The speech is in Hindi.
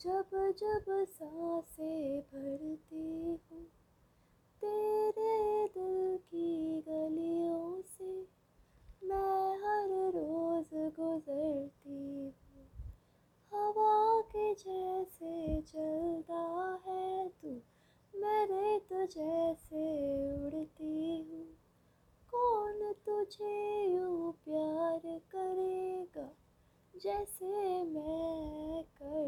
जब जब साँसें भरती हूँ, तेरे दिल की गलियों से मैं हर रोज़ गुज़रती हूँ। हवा के जैसे चलता है तू मैं रेत तो जैसे उड़ती हूँ। कौन तुझे यूँ प्यार करेगा जैसे मैं कर